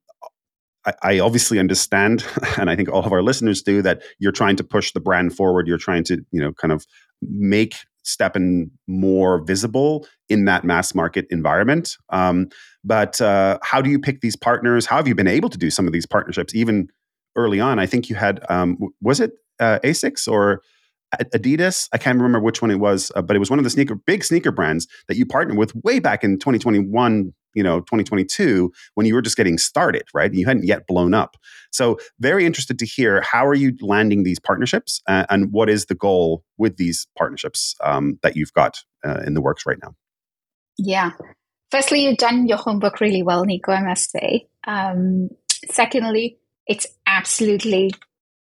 I, I obviously understand, and I think all of our listeners do, that you're trying to push the brand forward. You're trying to, you know, kind of make STEPN more visible in that mass market environment. Um, but uh, how do you pick these partners? How have you been able to do some of these partnerships even early on? I think you had, um, was it uh, ASICS or Adidas. I can't remember which one it was, uh, but it was one of the sneaker big sneaker brands that you partnered with way back in 2021, you know, 2022 when you were just getting started, right? You hadn't yet blown up. So, very interested to hear how are you landing these partnerships uh, and what is the goal with these partnerships um, that you've got uh, in the works right now? Yeah. Firstly, you've done your homework really well, Niko, I must say. Um, secondly, it's absolutely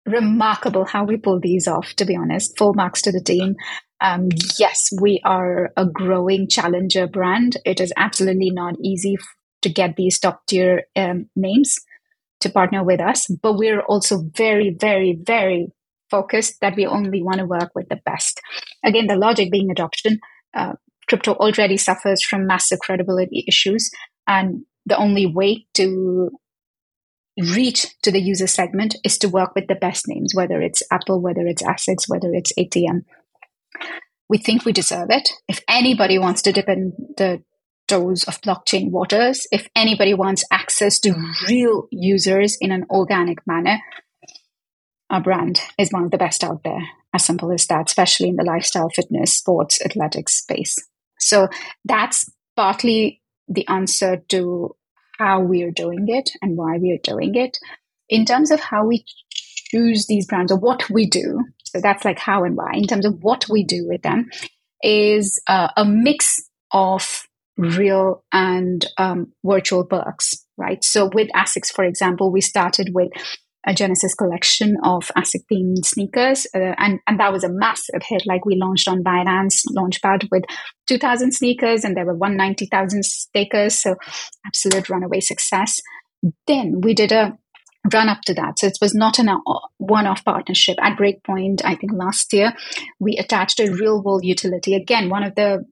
remarkable how we pull these off, to be honest. Full marks to the team. Um, yes, we are a growing challenger brand. It is absolutely not easy f- to get these top tier um, names to partner with us, but we're also very, very, very focused that we only want to work with the best. Again, the logic being adoption. Uh, crypto already suffers from massive credibility issues, and the only way to reach to the user segment is to work with the best names, whether it's Apple, whether it's ASICS, whether it's ATM. We think we deserve it. If anybody wants to dip in the dose of blockchain waters. If anybody wants access to real users in an organic manner, our brand is one of the best out there. As simple as that, especially in the lifestyle, fitness, sports, athletics space. So that's partly the answer to how we are doing it and why we are doing it. In terms of how we choose these brands or what we do, so that's like how and why. In terms of what we do with them, is uh, a mix of real and um, virtual perks, right? So with ASICS, for example, we started with a Genesis collection of ASIC themed sneakers, uh, and and that was a massive hit. Like we launched on Binance Launchpad with 2,000 sneakers, and there were 190,000 stickers, so absolute runaway success. Then we did a run up to that. So it was not a one off partnership. At Breakpoint, I think last year, we attached a real world utility. Again, one of the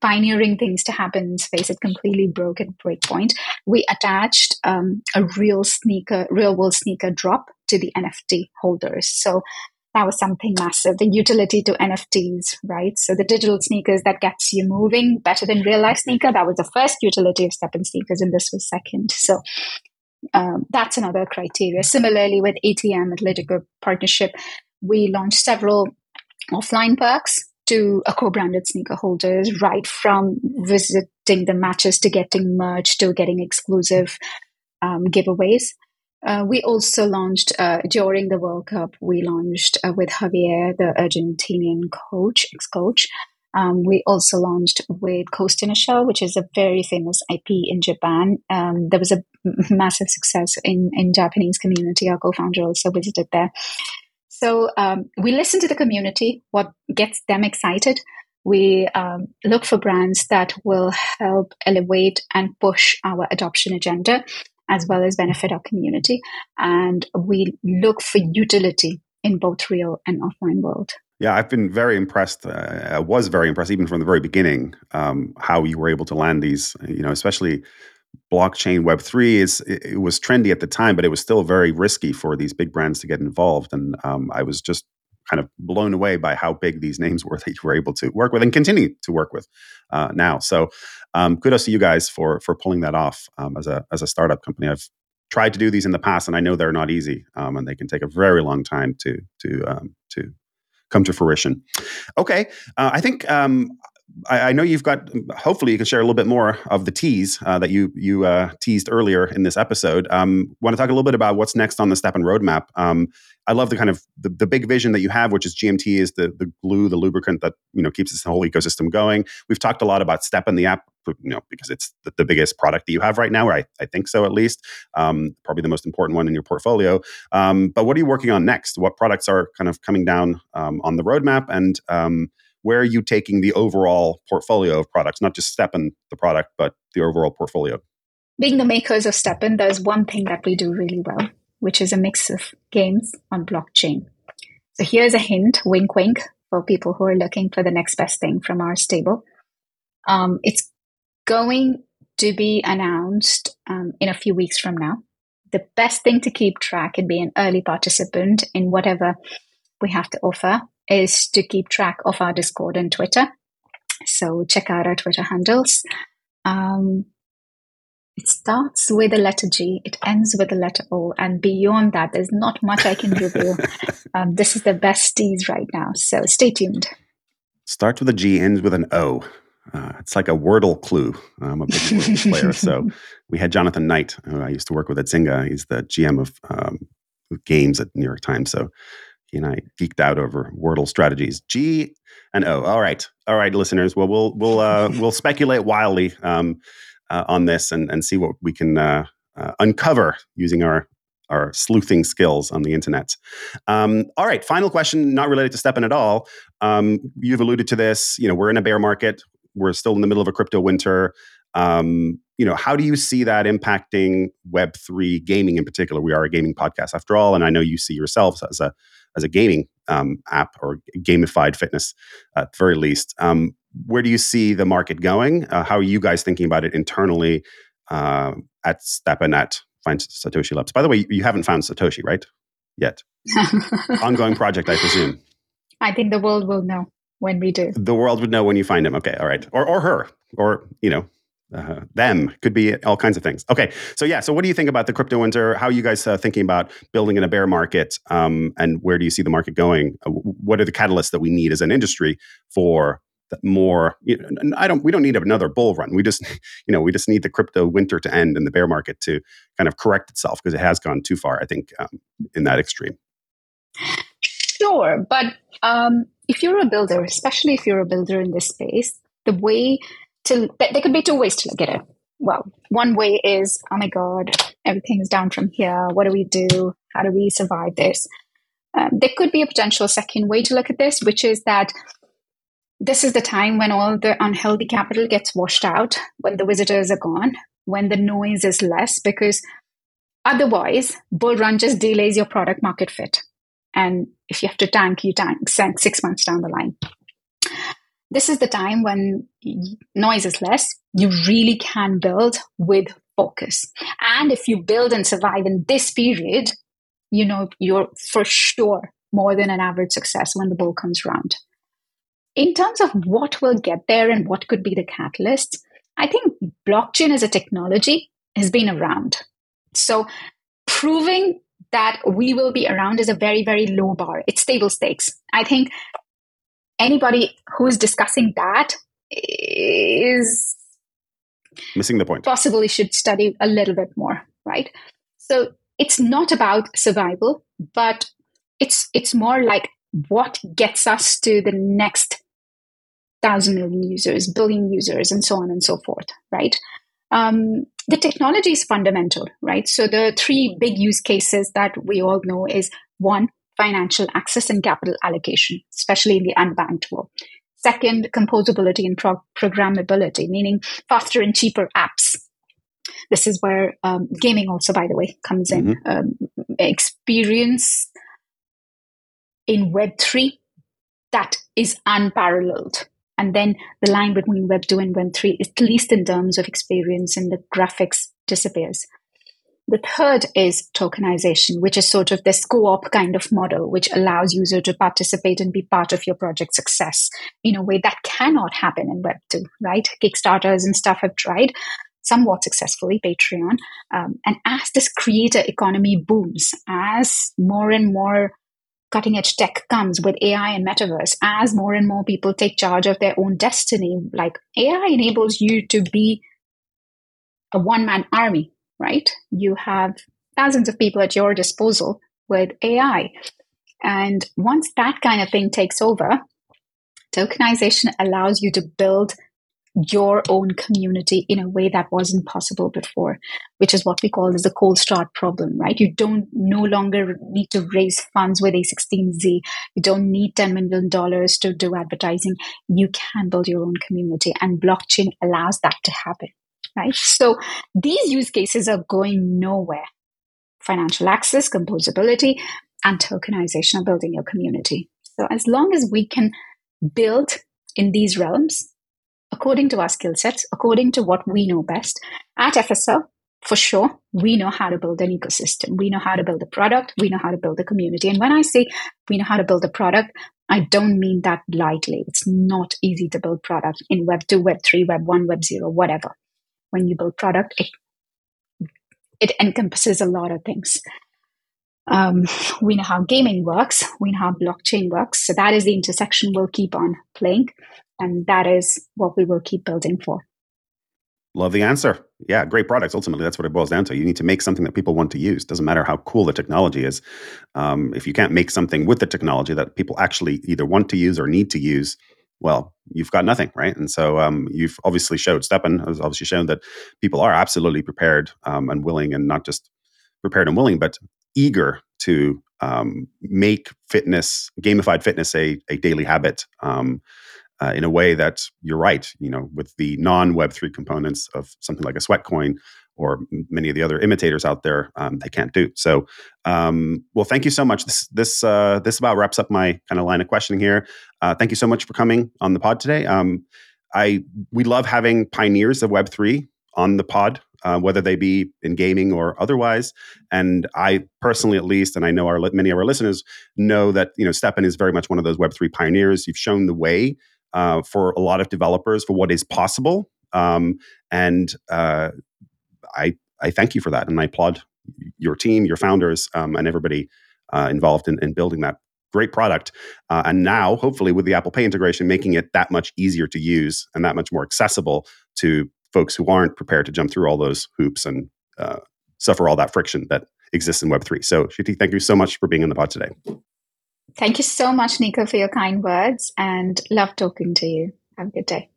pioneering things to happen in space. It completely broke at Breakpoint. We attached um, a real sneaker, real world sneaker drop to the NFT holders. So that was something massive. The utility to NFTs, right? So the digital sneakers that gets you moving better than real life sneaker. That was the first utility of STEPN sneakers, and this was second. So um, that's another criteria. Similarly, with ATM, Atletico partnership, we launched several offline perks to a co-branded sneaker holders, right from visiting the matches to getting merch to getting exclusive um, giveaways. Uh, we also launched uh, during the World Cup. We launched uh, with Javier, the Argentinian coach, ex-coach, um, we also launched with Ghost in a Shell, which is a very famous IP in Japan. Um, there was a massive success in in Japanese community. Our co-founder also visited there. So um, we listen to the community, what gets them excited. We um, look for brands that will help elevate and push our adoption agenda, as well as benefit our community. And we look for utility in both real and offline world. Yeah, I've been very impressed. Uh, I was very impressed, even from the very beginning, um, how you were able to land these. You know, especially blockchain Web three is it, it, was trendy at the time, but it was still very risky for these big brands to get involved. And um, I was just kind of blown away by how big these names were that you were able to work with and continue to work with uh, now. So um, kudos to you guys for for pulling that off um, as a as a startup company. I've tried to do these in the past, and I know they're not easy, um, and they can take a very long time to to um, to come to fruition. Okay, uh, I think um, I, I, know you've got. Hopefully, you can share a little bit more of the tease uh, that you you uh, teased earlier in this episode. Um, Want to talk a little bit about what's next on the STEPN roadmap? Um, I love the kind of the, the big vision that you have, which is GMT is the the glue, the lubricant that you know keeps this whole ecosystem going. We've talked a lot about STEPN the app, you know, because it's the, the biggest product that you have right now, or I, I think so at least. Um, probably the most important one in your portfolio. Um, but what are you working on next? What products are kind of coming down um, on the roadmap, and um, where are you taking the overall portfolio of products, not just STEPN the product, but the overall portfolio? Being the makers of STEPN, there's one thing that we do really well, which is a mix of games on blockchain. So here's a hint, wink, wink, for people who are looking for the next best thing from our stable. Um, it's going to be announced um, in a few weeks from now. The best thing to keep track and be an early participant in whatever we have to offer is to keep track of our Discord and Twitter. So check out our Twitter handles. Um, it starts with the letter G, it ends with the letter O, and beyond that, there's not much I can reveal. um, this is the best tease right now, so stay tuned. Starts with a G, ends with an O. Uh, it's like a Wordle clue. I'm a big Wordle player. So we had Jonathan Knight, who I used to work with at Zynga. He's the GM of um, games at New York Times. So he and I geeked out over Wordle strategies. G and O. All right, all right, listeners. Well, we'll we'll uh, we'll speculate wildly um, uh, on this and and see what we can uh, uh uncover using our our sleuthing skills on the internet. Um, all right, final question, not related to STEPN at all. Um, you've alluded to this. You know, we're in a bear market. We're still in the middle of a crypto winter. Um, you know, how do you see that impacting Web three gaming in particular? We are a gaming podcast after all, and I know you see yourselves as a as a gaming um, app or gamified fitness at the very least. Um, where do you see the market going? Uh, how are you guys thinking about it internally uh, at STEPN at Find Satoshi Labs? By the way, you haven't found Satoshi, right? Yet. Ongoing project, I presume. I think the world will know when we do. The world would know when you find him. Okay, all right, or or her, or you know, uh, them could be all kinds of things. Okay, so yeah, so what do you think about the crypto winter? How are you guys uh, thinking about building in a bear market, um, and where do you see the market going? Uh, what are the catalysts that we need as an industry for more? You know, I don't. We don't need another bull run. We just, you know, we just need the crypto winter to end and the bear market to kind of correct itself because it has gone too far. I think um, in that extreme. Sure, but um, if you're a builder, especially if you're a builder in this space, the way to there could be two ways to look at it. Well, one way is, oh my God, everything's down from here. What do we do? How do we survive this? Um, there could be a potential second way to look at this, which is that this is the time when all the unhealthy capital gets washed out, when the visitors are gone, when the noise is less, because otherwise, bull run just delays your product market fit. And if you have to tank, you tank six months down the line this is the time when noise is less. You really can build with focus. And if you build and survive in this period, you know you're for sure more than an average success when the bull comes around. In terms of what will get there and what could be the catalyst, I think blockchain as a technology has been around. So proving that we will be around is a very, very low bar. It's table stakes. I think anybody who's discussing that is missing the point. Possibly should study a little bit more, right? So it's not about survival, but it's it's more like what gets us to the next thousand million users, billion users, and so on and so forth, right? Um, the technology is fundamental, right? So the three big use cases that we all know is one, financial access and capital allocation, especially in the unbanked world. Second, composability and pro- programmability, meaning faster and cheaper apps. This is where um, gaming also, by the way, comes in. Mm-hmm. Um, experience in Web3 that is unparalleled. And then the line between Web 2 and Web 3, at least in terms of experience and the graphics, disappears. The third is tokenization, which is sort of this co-op kind of model, which allows user to participate and be part of your project success in a way that cannot happen in Web2, right? Kickstarters and stuff have tried somewhat successfully, Patreon. Um, and as this creator economy booms, as more and more cutting edge tech comes with AI and metaverse, as more and more people take charge of their own destiny, like AI enables you to be a one man army right? You have thousands of people at your disposal with AI. And once that kind of thing takes over, tokenization allows you to build your own community in a way that wasn't possible before, which is what we call as the cold start problem, right? You don't no longer need to raise funds with A16Z. You don't need $10 million to do advertising. You can build your own community and blockchain allows that to happen right? So these use cases are going nowhere. Financial access, composability, and tokenization are building your community. So as long as we can build in these realms, according to our skill sets, according to what we know best, at FSL, for sure, we know how to build an ecosystem. We know how to build a product. We know how to build a community. And when I say we know how to build a product, I don't mean that lightly. It's not easy to build product in Web 2, Web 3, Web 1, Web 0, whatever when you build product, it, it encompasses a lot of things. Um, we know how gaming works, we know how blockchain works. So that is the intersection we'll keep on playing. And that is what we will keep building for. Love the answer. Yeah, great products. Ultimately, that's what it boils down to. You need to make something that people want to use. Doesn't matter how cool the technology is. Um, if you can't make something with the technology that people actually either want to use or need to use, well, you've got nothing, right? And so um, you've obviously showed, STEPN has obviously shown that people are absolutely prepared um, and willing, and not just prepared and willing, but eager to um, make fitness, gamified fitness, a, a daily habit um, uh, in a way that you're right, you know, with the non Web3 components of something like a Sweatcoin or many of the other imitators out there, um, they can't do. So, um, well, thank you so much. This this uh, this about wraps up my kind of line of questioning here. Uh, thank you so much for coming on the pod today. Um, I we love having pioneers of Web three on the pod, uh, whether they be in gaming or otherwise. And I personally, at least, and I know our many of our listeners know that you know STEPN is very much one of those Web three pioneers. You've shown the way uh, for a lot of developers for what is possible Um, and uh, I, I thank you for that. And I applaud your team, your founders, um, and everybody uh, involved in, in, building that great product. Uh, and now, hopefully, with the Apple Pay integration, making it that much easier to use and that much more accessible to folks who aren't prepared to jump through all those hoops and uh, suffer all that friction that exists in Web3. So, Shiti, thank you so much for being on the pod today. Thank you so much, Niko, for your kind words and love talking to you. Have a good day.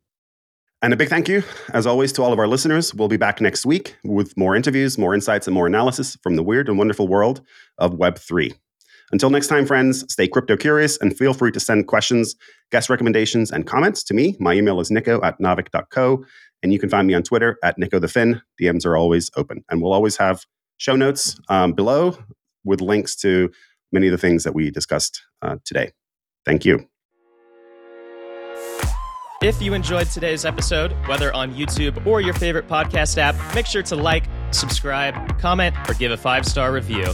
And a big thank you, as always, to all of our listeners. We'll be back next week with more interviews, more insights, and more analysis from the weird and wonderful world of Web3. Until next time, friends, stay crypto curious and feel free to send questions, guest recommendations, and comments to me. My email is niko at naavik.co, and you can find me on Twitter at nico the Fin. DMs are always open. And we'll always have show notes um, below with links to many of the things that we discussed uh, today. Thank you. If you enjoyed today's episode, whether on YouTube or your favorite podcast app, make sure to like, subscribe, comment, or give a five star review.